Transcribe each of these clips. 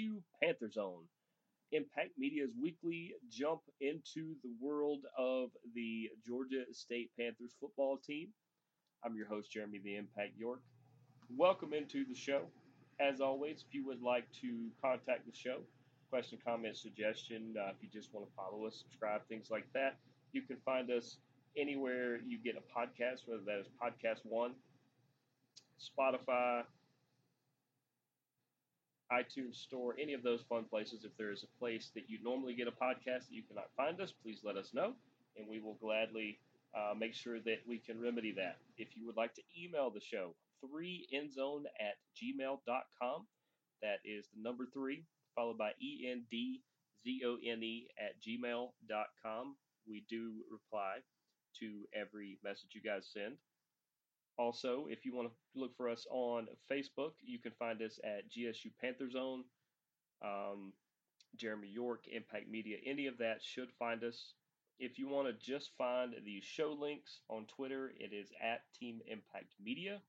GSU Panther Zone, Impact Media's weekly jump into the world of the Georgia State Panthers football team. I'm your host, Jeremy the Impact York. Welcome into the show. As always, if you would like to contact the show, question, comment, suggestion, uh, if you just want to follow us, subscribe, things like that, you can find us anywhere you get a podcast, whether that is Podcast One, Spotify, iTunes Store, any of those fun places. If there is a place that you normally get a podcast that you cannot find us, please let us know, and we will gladly uh, make sure that we can remedy that. If you would like to email the show, 3endzone at gmail.com. That is the number three, followed by E N D Z O N E at gmail.com. We do reply to every message you guys send. Also, if you want to look for us on Facebook, you can find us at GSU Panther Zone, um, Jeremy York, Impact Media, any of that should find us. If you want to just find the show links on Twitter, it is at Team Impact Media.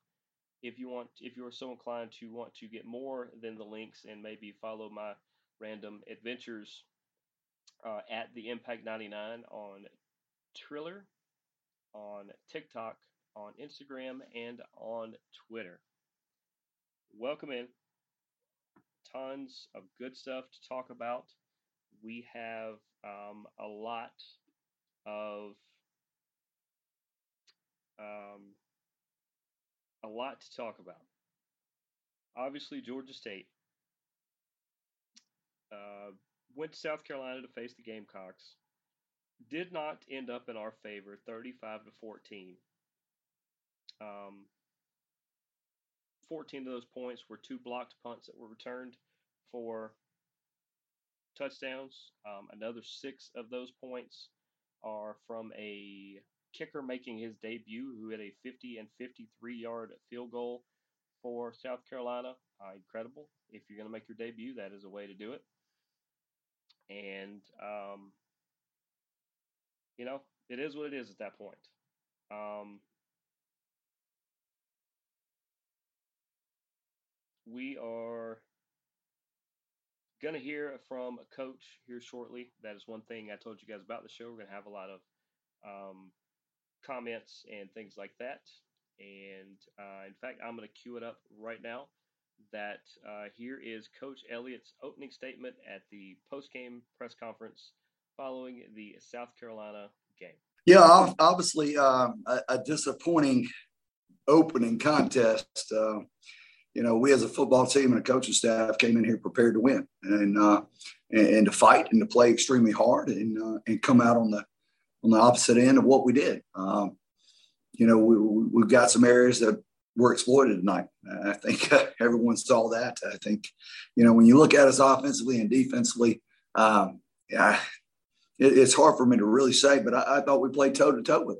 If you want, if you're so inclined to want to get more than the links and maybe follow my random adventures uh, at the Impact 99 on Triller, on TikTok, on Instagram, and on Twitter. Welcome in. Tons of good stuff to talk about. We have um, a lot of um, a lot to talk about. Obviously, Georgia State uh, went to South Carolina to face the Gamecocks did not end up in our favor, 35 to 14. Um, 14 of those points were two blocked punts that were returned for touchdowns. Um, another six of those points are from a kicker making his debut who had a 50 and 53 yard field goal for South Carolina. Uh, incredible. If you're going to make your debut, that is a way to do it. And um, you know, it is what it is at that point. Um, we are going to hear from a coach here shortly. That is one thing I told you guys about the show. We're going to have a lot of um, comments and things like that. And uh, in fact, I'm going to cue it up right now. That uh, here is Coach Elliott's opening statement at the post game press conference following the South Carolina game? Yeah, obviously uh, a, a, disappointing opening contest. Uh, you know, we as a football team and a coaching staff came in here prepared to win and uh, and, and, to fight and to play extremely hard and uh, and come out on the on the opposite end of what we did. Um, you know, we, we've got some areas that were exploited tonight. I think everyone saw that. I think, you know, when you look at us offensively and defensively, um, yeah, it, it's hard for me to really say, but I, I thought we played toe to toe with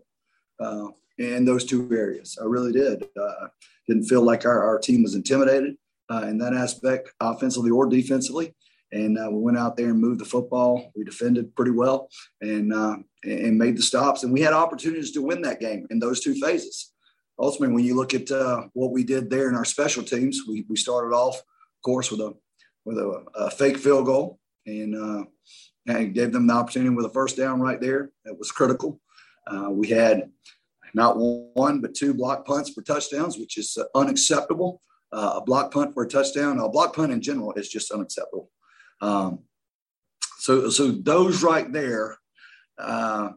them uh, in those two areas. I really did. Didn't feel like our, our team was intimidated uh, in that aspect, offensively or defensively. And uh, we went out there and moved the football. We defended pretty well and uh, and made the stops. And we had opportunities to win that game in those two phases. Ultimately, when you look at uh, what we did there in our special teams, we, we started off, of course, with a with a, a fake field goal, and uh, and gave them the opportunity with a first down right there. That was critical. Uh, we had not one but two block punts for touchdowns, which is uh, unacceptable. Uh, a block punt for a touchdown, a block punt in general is just unacceptable. Um, so, so those right there, uh,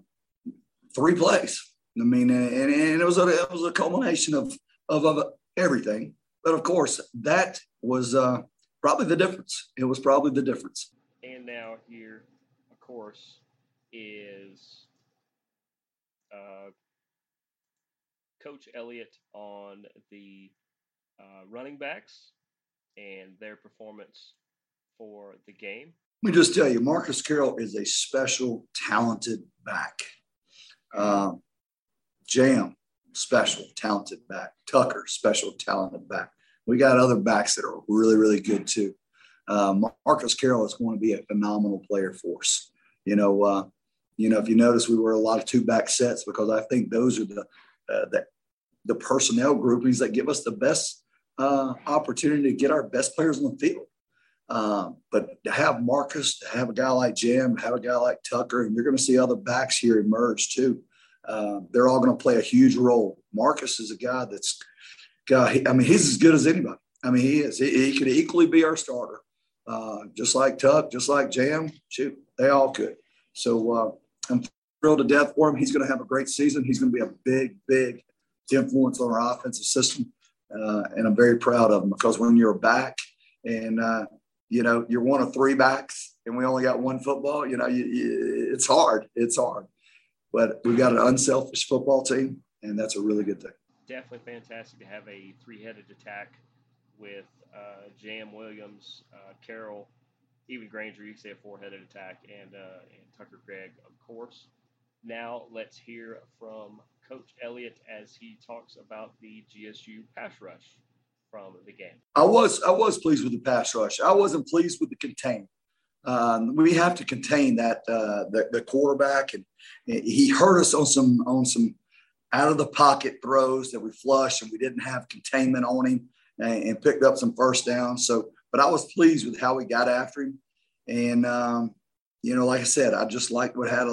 three plays. I mean, and, and, it was a it was a culmination of, of of everything. But of course, that was uh, probably the difference. It was probably the difference. And now here of course, is uh, Coach Elliott on the uh, running backs and their performance for the game. Let me just tell you, Marcus Carroll is a special, talented back. Uh, Jam, special, talented back. Tucker, special, talented back. We got other backs that are really, really good too. Uh, Marcus Carroll is going to be a phenomenal player for us. You know, uh, you know, if you notice, we were a lot of two back sets because I think those are the uh, the, the personnel groupings that give us the best uh, opportunity to get our best players on the field. Um, but to have Marcus, to have a guy like Jam, have a guy like Tucker, and you're going to see other backs here emerge too. Uh, they're all going to play a huge role. Marcus is a guy that's, guy. I mean, he's as good as anybody. I mean, he is. He, he could equally be our starter, uh, just like Tuck, just like Jam. Shoot, they all could. So uh, I'm thrilled to death for him. He's going to have a great season. He's going to be a big, big influence on our offensive system, uh, and I'm very proud of him because when you're back and uh, you know you're one of three backs and we only got one football, you know, you, you, it's hard. It's hard, but we've got an unselfish football team, and that's a really good thing. Definitely fantastic to have a three-headed attack with uh, Jam Williams, uh, Carroll, even Grainger. You can say a four-headed attack, and uh, and Tucker Gregg, of course. Now let's hear from Coach Elliott as he talks about the GSU pass rush from the game. I was I was pleased with the pass rush. I wasn't pleased with the contain. Um, we have to contain that uh, the, the quarterback, and he hurt us on some on some out of the pocket throws that we flushed, and we didn't have containment on him, and, and picked up some first downs. So, but I was pleased with how we got after him, and um, you know, like I said, I just like what had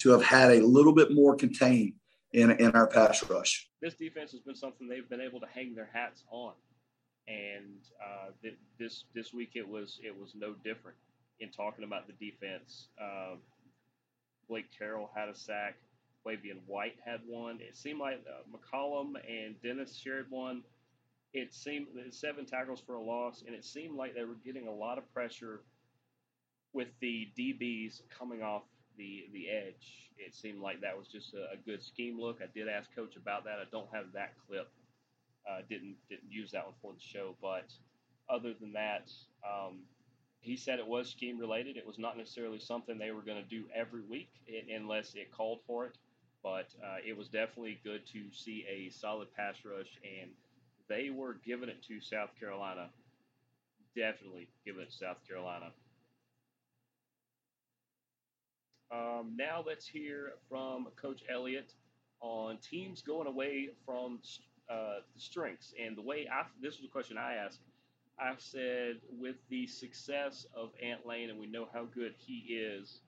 to have had a little bit more contained in in our pass rush. This defense has been something they've been able to hang their hats on, and uh, th- this this week it was it was no different. In talking about the defense, um, Blake Carroll had a sack. Quavian White had one. It seemed like uh, McCollum and Dennis shared one. It seemed seven tackles for a loss, and it seemed like they were getting a lot of pressure with the DBs coming off the the edge. It seemed like that was just a, a good scheme look. I did ask coach about that. I don't have that clip. Uh, didn't didn't use that one for the show, but other than that, um, he said it was scheme related. It was not necessarily something they were going to do every week unless it called for it. But uh, it was definitely good to see a solid pass rush, and they were giving it to South Carolina. Definitely giving it to South Carolina. Um, now let's hear from Coach Elliott on teams going away from uh, the strengths. And the way I, this was a question I asked. I said, with the success of Ant Lane, and we know how good he is,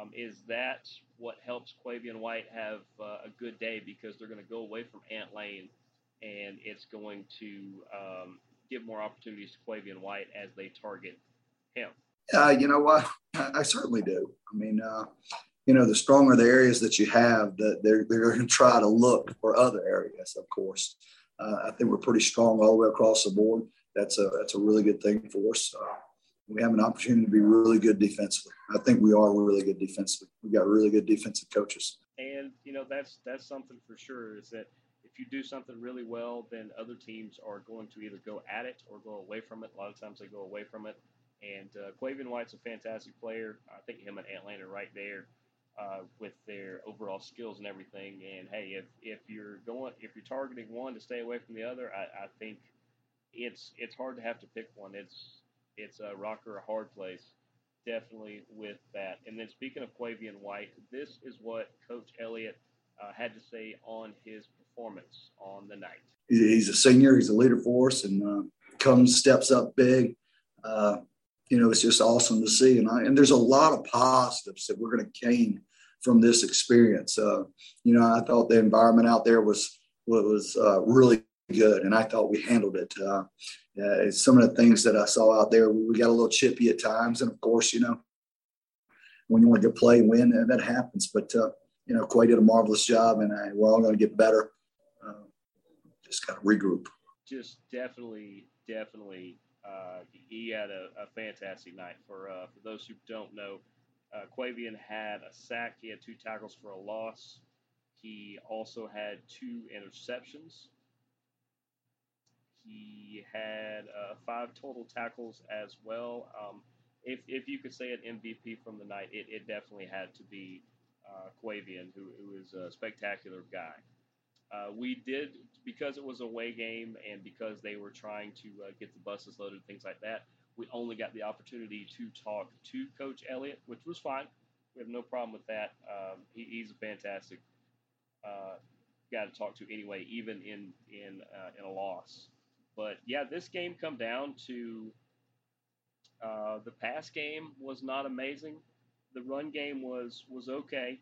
um, is that what helps Quavian White have uh, a good day because they're going to go away from Ant Lane, and it's going to um, give more opportunities to Quavian White as they target him. Uh, you know what? I, I, certainly do. I mean, uh, you know, the stronger the areas that you have, that they're, they're going to try to look for other areas, of course. Uh, I think we're pretty strong all the way across the board. That's a, that's a really good thing for us. Uh, we have an opportunity to be really good defensively. I think we are really good defensively. We've got really good defensive coaches. And, you know, that's, that's something for sure is that if you do something really well, then other teams are going to either go at it or go away from it. A lot of times they go away from it. And uh, White's a fantastic player. I think him and Ant Lane right there uh, with their overall skills and everything. And hey, if, if you're going, if you're targeting one to stay away from the other, I, I think it's it's hard to have to pick one. It's it's a rock or a hard place, definitely with that. And then speaking of Quavian White, this is what Coach Elliott uh, had to say on his performance on the night. He's a senior. He's a leader for us, and uh, comes steps up big. Uh, you know, it's just awesome to see. And, I, and there's a lot of positives that we're going to gain from this experience. Uh, you know, I thought the environment out there was was uh, really good, and I thought we handled it. Uh, some of the things that I saw out there, we got a little chippy at times, and of course, you know, when you want to play and win, that happens. But uh, you know, Quay did a marvelous job, and I, we're all going to get better. Uh, just got to regroup. Just definitely, definitely uh, he had a, a, fantastic night. For uh, for those who don't know, uh, Quavian had a sack. He had two tackles for a loss. He also had two interceptions. He had uh, five total tackles as well. Um, if, if you could say an MVP from the night, it, it definitely had to be uh, Quavian, who, who is a spectacular guy. Uh, we did because it was a away game and because they were trying to uh, get the buses loaded and things like that. We only got the opportunity to talk to Coach Elliott, which was fine. We have no problem with that. Um, he, he's a fantastic uh, guy to talk to anyway, even in in uh, in a loss. But yeah, this game come down to uh, the pass game was not amazing. The run game was was okay.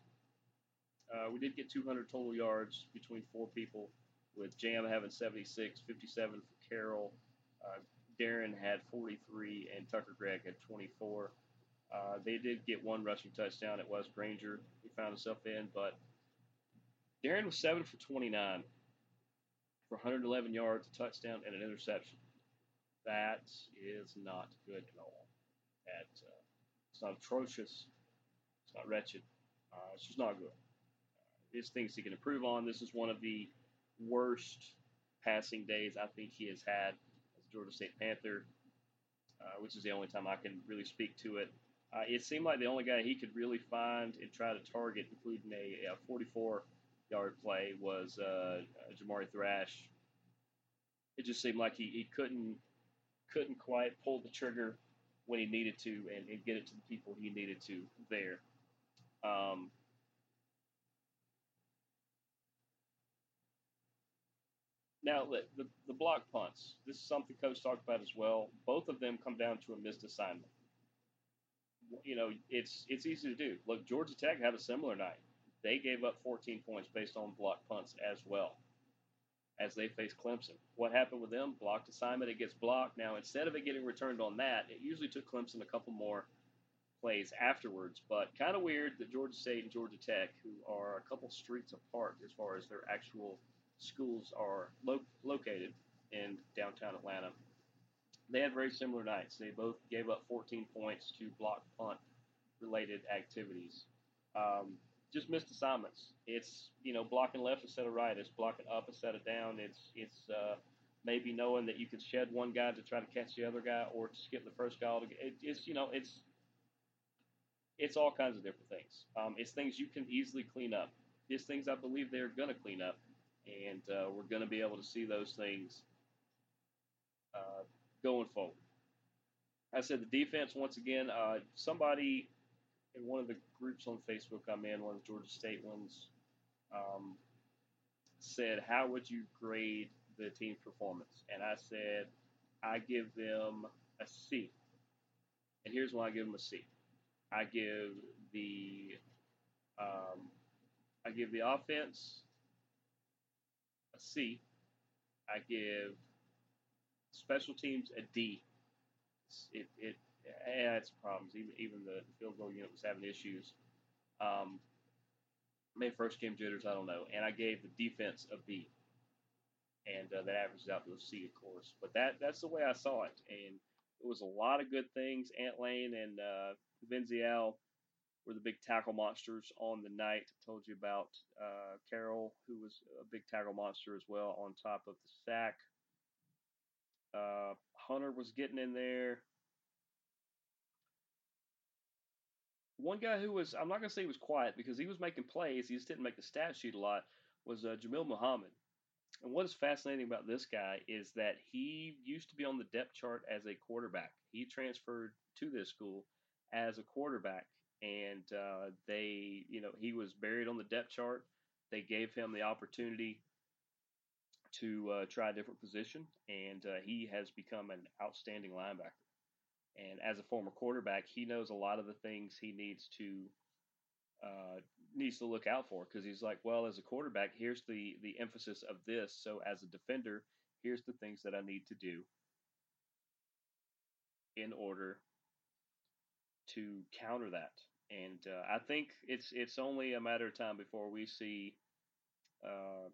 Uh, we did get 200 total yards between four people, with Jam having 76, 57 for Carroll. Uh, Darren had 43, and Tucker Gregg had 24. Uh, they did get one rushing touchdown at West Grainger. He found himself in, but Darren was 7 for 29 for 111 yards, a touchdown, and an interception. That is not good at all. Uh, it's not atrocious. It's not wretched. Uh, it's just not good. Uh, there's things he can improve on. This is one of the worst passing days I think he has had as a Georgia State Panther, uh, which is the only time I can really speak to it. Uh, it seemed like the only guy he could really find and try to target, including a, a 44 yard play, was uh, Jamari Thrash. It just seemed like he, he couldn't couldn't quite pull the trigger when he needed to and, and get it to the people he needed to there. Um, now, the, the, the block punts. This is something Coach talked about as well. Both of them come down to a missed assignment. You know, it's it's easy to do. Look, Georgia Tech had a similar night. They gave up 14 points based on block punts as well as they faced Clemson. What happened with them? Blocked assignment, it gets blocked. Now, instead of it getting returned on that, it usually took Clemson a couple more plays afterwards. But kind of weird that Georgia State and Georgia Tech, who are a couple streets apart as far as their actual schools are lo- located in downtown Atlanta, they had very similar nights. They both gave up 14 points to block punt related activities. Um, just missed assignments. It's you know blocking left instead of right. It's blocking up instead of down. It's it's uh, maybe knowing that you can shed one guy to try to catch the other guy, or to skip the first guy. It's you know it's it's all kinds of different things. Um, it's things you can easily clean up. It's things I believe they're going to clean up, and uh, we're going to be able to see those things uh, going forward. I said the defense once again. Uh, somebody in one of the groups on Facebook I'm in, one of the Georgia State ones, um, said, How would you grade the team's performance? And I said, I give them a C. And here's why I give them a C. I give the um, I give the offense C. I give special teams a D. It, it had some problems. Even even the field goal unit was having issues. Um, maybe first game jitters, I don't know. And I gave the defense a B, and uh, that averages out to a C, of course. But that that's the way I saw it, and it was a lot of good things. Ant Lane and uh, Venzial were the big tackle monsters on the night. I told you about uh, Carroll, who was a big tackle monster as well, on top of the sack. Uh, Hunter was getting in there. One guy who was, I'm not going to say he was quiet because he was making plays, he just didn't make the stat sheet a lot, was uh, Jamil Muhammad. And what is fascinating about this guy is that he used to be on the depth chart as a quarterback. He transferred to this school as a quarterback, and uh, they, you know, he was buried on the depth chart. They gave him the opportunity to uh, try a different position, and uh, he has become an outstanding linebacker. And as a former quarterback, he knows a lot of the things he needs to uh, needs to look out for because he's like, well, as a quarterback, here's the the emphasis of this. So as a defender, here's the things that I need to do in order to counter that. And uh, I think it's it's only a matter of time before we see uh,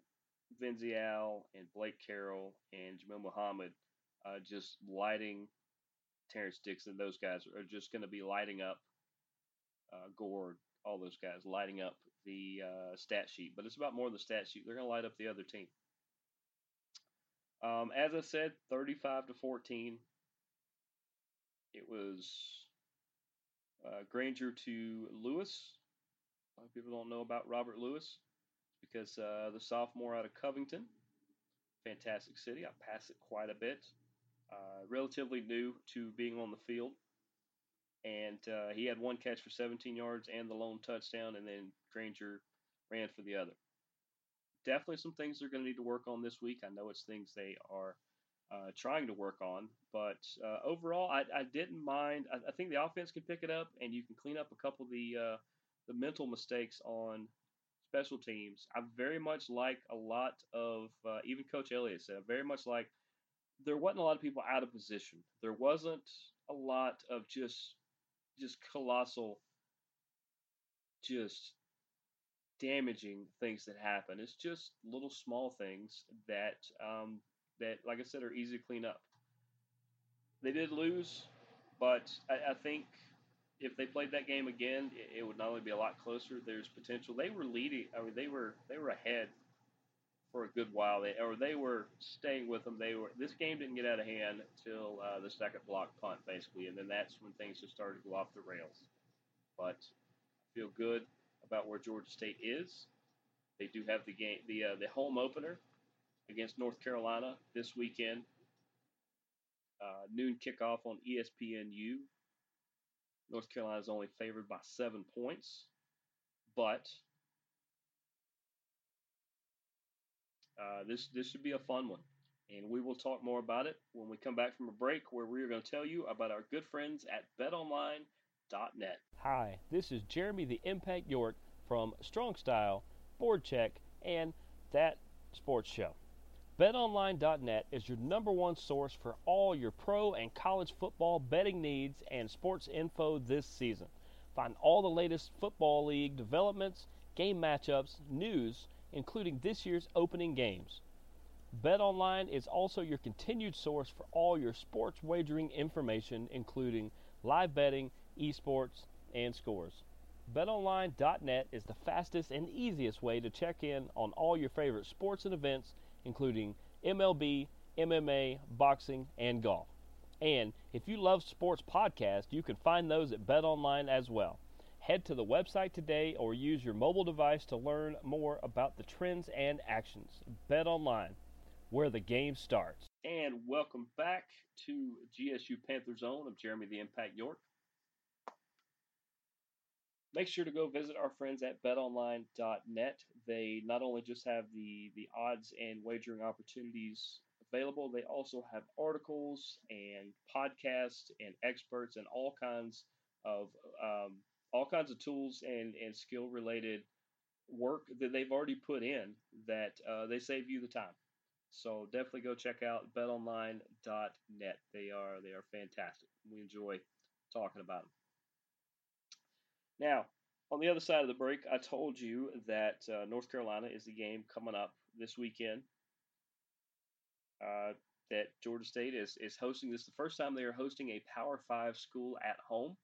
Venzial and Blake Carroll and Jamil Muhammad uh, just lighting Terrence Dixon, those guys are just going to be lighting up uh, Gord, all those guys lighting up the uh, stat sheet. But it's about more than the stat sheet. They're going to light up the other team. Um, as I said, 35 to 14. It was uh, Grainger to Lewis. A lot of people don't know about Robert Lewis because uh, the sophomore out of Covington, fantastic city. I pass it quite a bit uh, relatively new to being on the field. And uh, he had one catch for 17 yards and the lone touchdown, and then Grainger ran for the other. Definitely some things they're going to need to work on this week. I know it's things they are uh, trying to work on. But uh, overall, I, I, didn't mind. I, I, think the offense can pick it up, and you can clean up a couple of the uh, the mental mistakes on special teams. I very much like a lot of uh, even Coach Elliott said. I very much like there wasn't a lot of people out of position. There wasn't a lot of just just colossal, just damaging things that happen. It's just little small things that um, that, like I said, are easy to clean up. They did lose, but I, I think if they played that game again, it, it, would not only be a lot closer. There's potential. They were leading. I mean, they were they were ahead for a good while. They or they were staying with them. They were. This game didn't get out of hand until uh, the second block punt, basically, and then that's when things just started to go off the rails. But I feel good about where Georgia State is. They do have the game, the uh, the home opener against North Carolina this weekend. Uh, noon kickoff on ESPNU. North Carolina is only favored by seven points, but uh, this this should be a fun one, and we will talk more about it when we come back from a break, where we are going to tell you about our good friends at BetOnline.net. Hi, this is Jeremy the Impact York from Strong Style, Board Check, and That Sports Show. BetOnline.net is your number one source for all your pro and college football betting needs and sports info this season. Find all the latest football league developments, game matchups, news, including this year's opening games. BetOnline is also your continued source for all your sports wagering information, including live betting, esports, and scores. BetOnline.net is the fastest and easiest way to check in on all your favorite sports and events including MLB, MMA, boxing, and golf. And if you love sports podcasts, you can find those at BetOnline as well. Head to the website today or use your mobile device to learn more about the trends and actions. BetOnline, where the game starts. And welcome back to GSU Panther Zone I'm Jeremy the Impact York. Make sure to go visit our friends at betonline.net. They not only just have the, the odds and wagering opportunities available, they also have articles and podcasts and experts and all kinds of um, all kinds of tools and, and skill related work that they've already put in that uh, they save you the time. So definitely go check out betonline.net. They are they are fantastic. We enjoy talking about them. Now, on the other side of the break, I told you that uh, North Carolina is the game coming up this weekend. Uh, that Georgia State is, is hosting. This the first time they are hosting a Power Five school at home.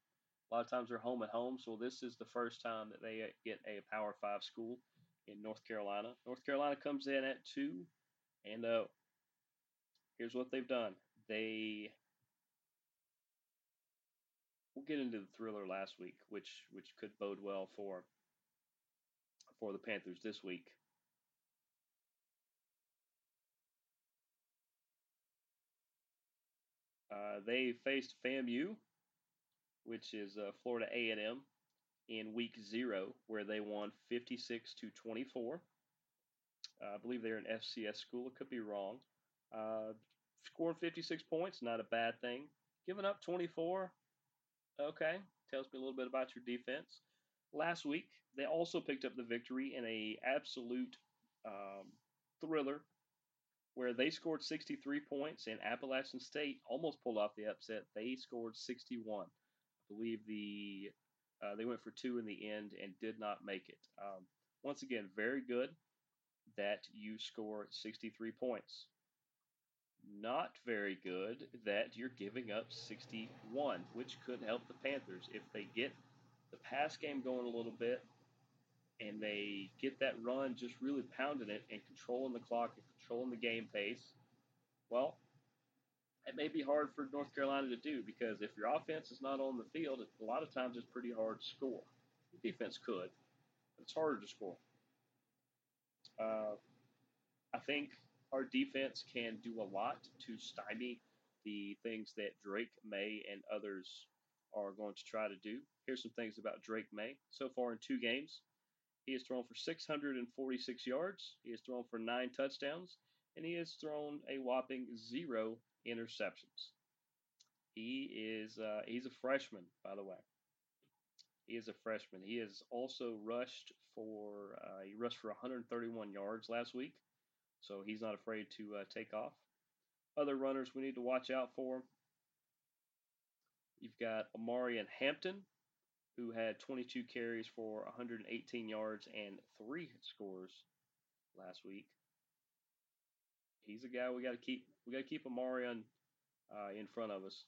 A lot of times they're home at home, so this is the first time that they get a Power Five school in North Carolina. North Carolina comes in at two, and uh, here's what they've done. They we'll get into the thriller last week, which which could bode well for for the Panthers this week. Uh, they faced FAMU, which is uh, Florida A&M, in week zero, where they won 56 to 24. Uh, I believe they're an FCS school. It could be wrong. Uh, scoring 56 points, not a bad thing. Giving up 24, Okay, tells me a little bit about your defense. Last week, they also picked up the victory in a absolute um, thriller where they scored 63 points and Appalachian State almost pulled off the upset. They scored 61. I believe the uh, they went for two in the end and did not make it. Um, once again, very good that you score 63 points not very good that you're giving up 61, which could help the Panthers if they get the pass game going a little bit and they get that run just really pounding it and controlling the clock and controlling the game pace. Well, it may be hard for North Carolina to do because if your offense is not on the field, a lot of times it's pretty hard to score. The defense could, but it's harder to score. Uh, I think our defense can do a lot to stymie the things that Drake Maye and others are going to try to do. Here's some things about Drake Maye. So far in two games, he has thrown for 646 yards. He has thrown for nine touchdowns. and he has thrown a whopping zero interceptions. He is uh, he's a freshman, by the way. He is a freshman. He has also rushed for uh, he rushed for 131 yards last week, so he's not afraid to uh, take off. Other runners we need to watch out for. You've got Omarion Hampton, who had 22 carries for 118 yards and three scores last week. He's a guy we got to keep. We got to keep Omarion uh, in front of us.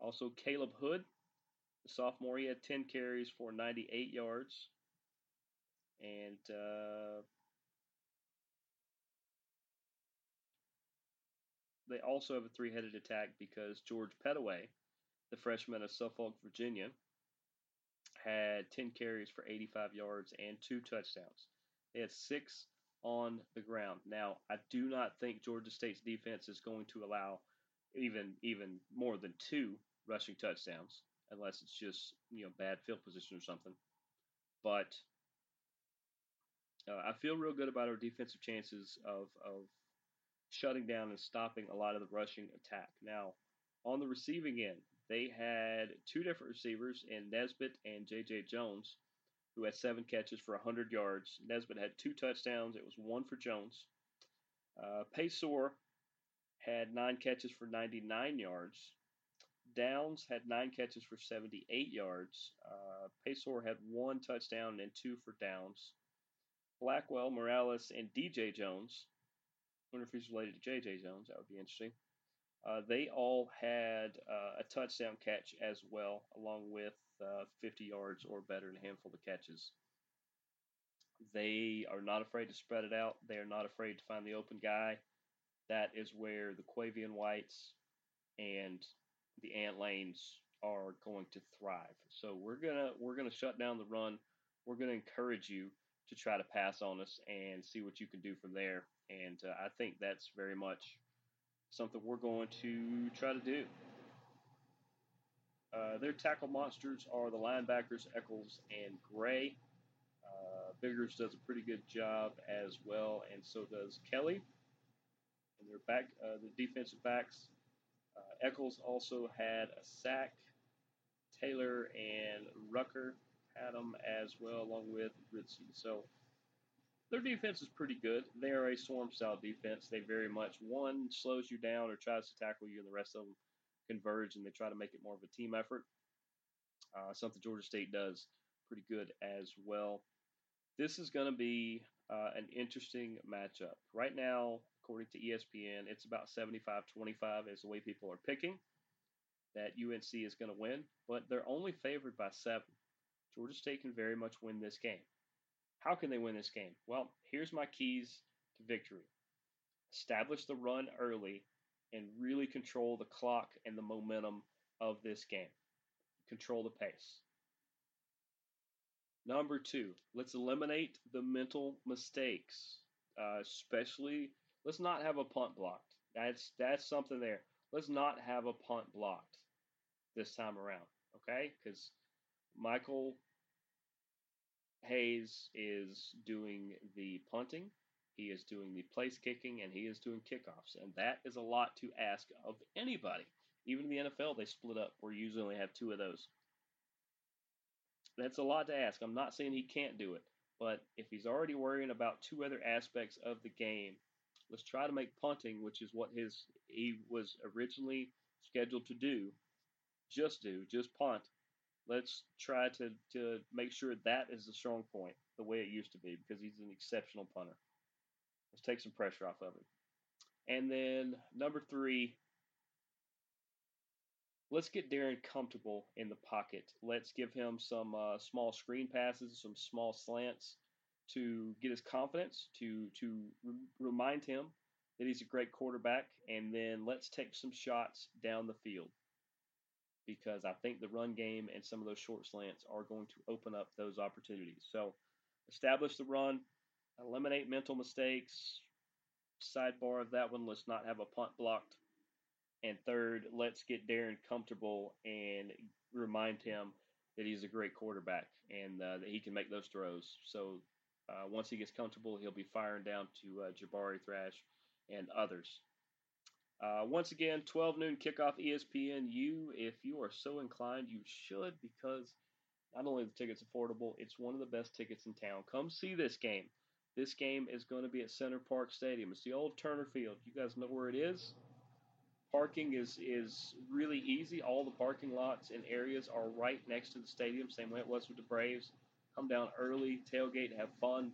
Also, Caleb Hood, the sophomore, he had 10 carries for 98 yards. And uh, they also have a three headed attack because George Pettaway, the freshman of Suffolk, Virginia, had 10 carries for 85 yards and two touchdowns. They had six on the ground. Now, I do not think Georgia State's defense is going to allow even even more than two rushing touchdowns, unless it's just you know bad field position or something. But uh, I feel real good about our defensive chances of of shutting down and stopping a lot of the rushing attack. Now, on the receiving end, they had two different receivers in Nesbit and J.J. Jones, who had seven catches for 100 yards. Nesbit had two touchdowns. It was one for Jones. Uh, Paysour had nine catches for 99 yards. Downs had nine catches for 78 yards. Uh, Paysour had one touchdown and two for Downs. Blackwell, Morales, and DJ Jones. Wonder if he's related to JJ Jones. That would be interesting. Uh, they all had uh, a touchdown catch as well, along with uh, 50 yards or better and a handful of catches. They are not afraid to spread it out. They are not afraid to find the open guy. That is where the Quavian Whites and the Ant Lanes are going to thrive. So we're gonna we're gonna shut down the run. We're gonna encourage you to try to pass on us and see what you can do from there. And uh, I think that's very much something we're going to try to do. Uh, their tackle monsters are the linebackers Echols and Gray. Uh, Biggers does a pretty good job as well, and so does Kelly. And their back, uh, the defensive backs, uh, Echols also had a sack. Taylor and Rucker had them as well, along with Ritzy. So their defense is pretty good. They are a swarm style defense. They very much one slows you down or tries to tackle you, and the rest of them converge and they try to make it more of a team effort. Uh, something Georgia State does pretty good as well. This is going to be uh, an interesting matchup. Right now, according to ESPN, it's about 75 25 is the way people are picking that UNC is going to win, but they're only favored by seven. Georgia State can very much win this game. How can they win this game? Well, here's my keys to victory establish the run early and really control the clock and the momentum of this game. Control the pace. Number two, let's eliminate the mental mistakes, uh, especially let's not have a punt blocked. That's that's something there. Let's not have a punt blocked this time around, okay? Because Michael Hayes is doing the punting he is doing the place kicking and he is doing kickoffs. And that is a lot to ask of anybody. Even in the NFL, they split up where you usually only have two of those. That's a lot to ask. I'm not saying he can't do it, but if he's already worrying about two other aspects of the game, let's try to make punting, which is what his he was originally scheduled to do, just do, just punt. Let's try to, to make sure that is the strong point, the way it used to be, because he's an exceptional punter. Let's take some pressure off of him. And then number three, let's get Darren comfortable in the pocket. Let's give him some uh, small screen passes, some small slants to get his confidence, to to re- remind him that he's a great quarterback, and then let's take some shots down the field because I think the run game and some of those short slants are going to open up those opportunities. So establish the run, eliminate mental mistakes. Sidebar of that one, let's not have a punt blocked. And third, let's get Darren comfortable and remind him that he's a great quarterback and uh, that he can make those throws. So Uh, once he gets comfortable, he'll be firing down to uh, Jamari Thrash and others. Uh, once again, 12 noon kickoff ESPN. You, if you are so inclined, you should because not only the tickets affordable, it's one of the best tickets in town. Come see this game. This game is going to be at Center Parc Stadium. It's the old Turner Field. You guys know where it is. Parking is is really easy. All the parking lots and areas are right next to the stadium, same way it was with the Braves. Come down early, tailgate, have fun,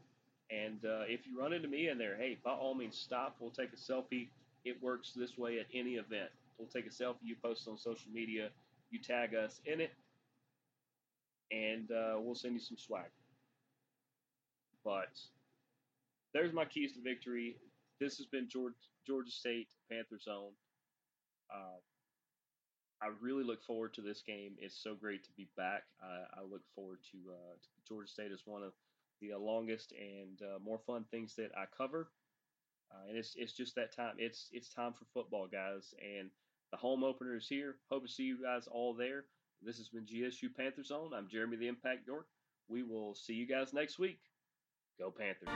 and uh, if you run into me in there, hey, by all means, stop. We'll take a selfie. It works this way at any event. We'll take a selfie. You post on social media. You tag us in it, and uh, we'll send you some swag. But there's my keys to victory. This has been Georgia, Georgia State Panther Zone. Uh, I really look forward to this game. It's so great to be back. I, I look forward to, uh, to, Georgia State as one of the longest and uh, more fun things that I cover. Uh, and it's it's just that time. It's it's time for football, guys. And the home opener is here. Hope to see you guys all there. This has been GSU Panther Zone. I'm Jeremy the Impact York. We will see you guys next week. Go Panthers.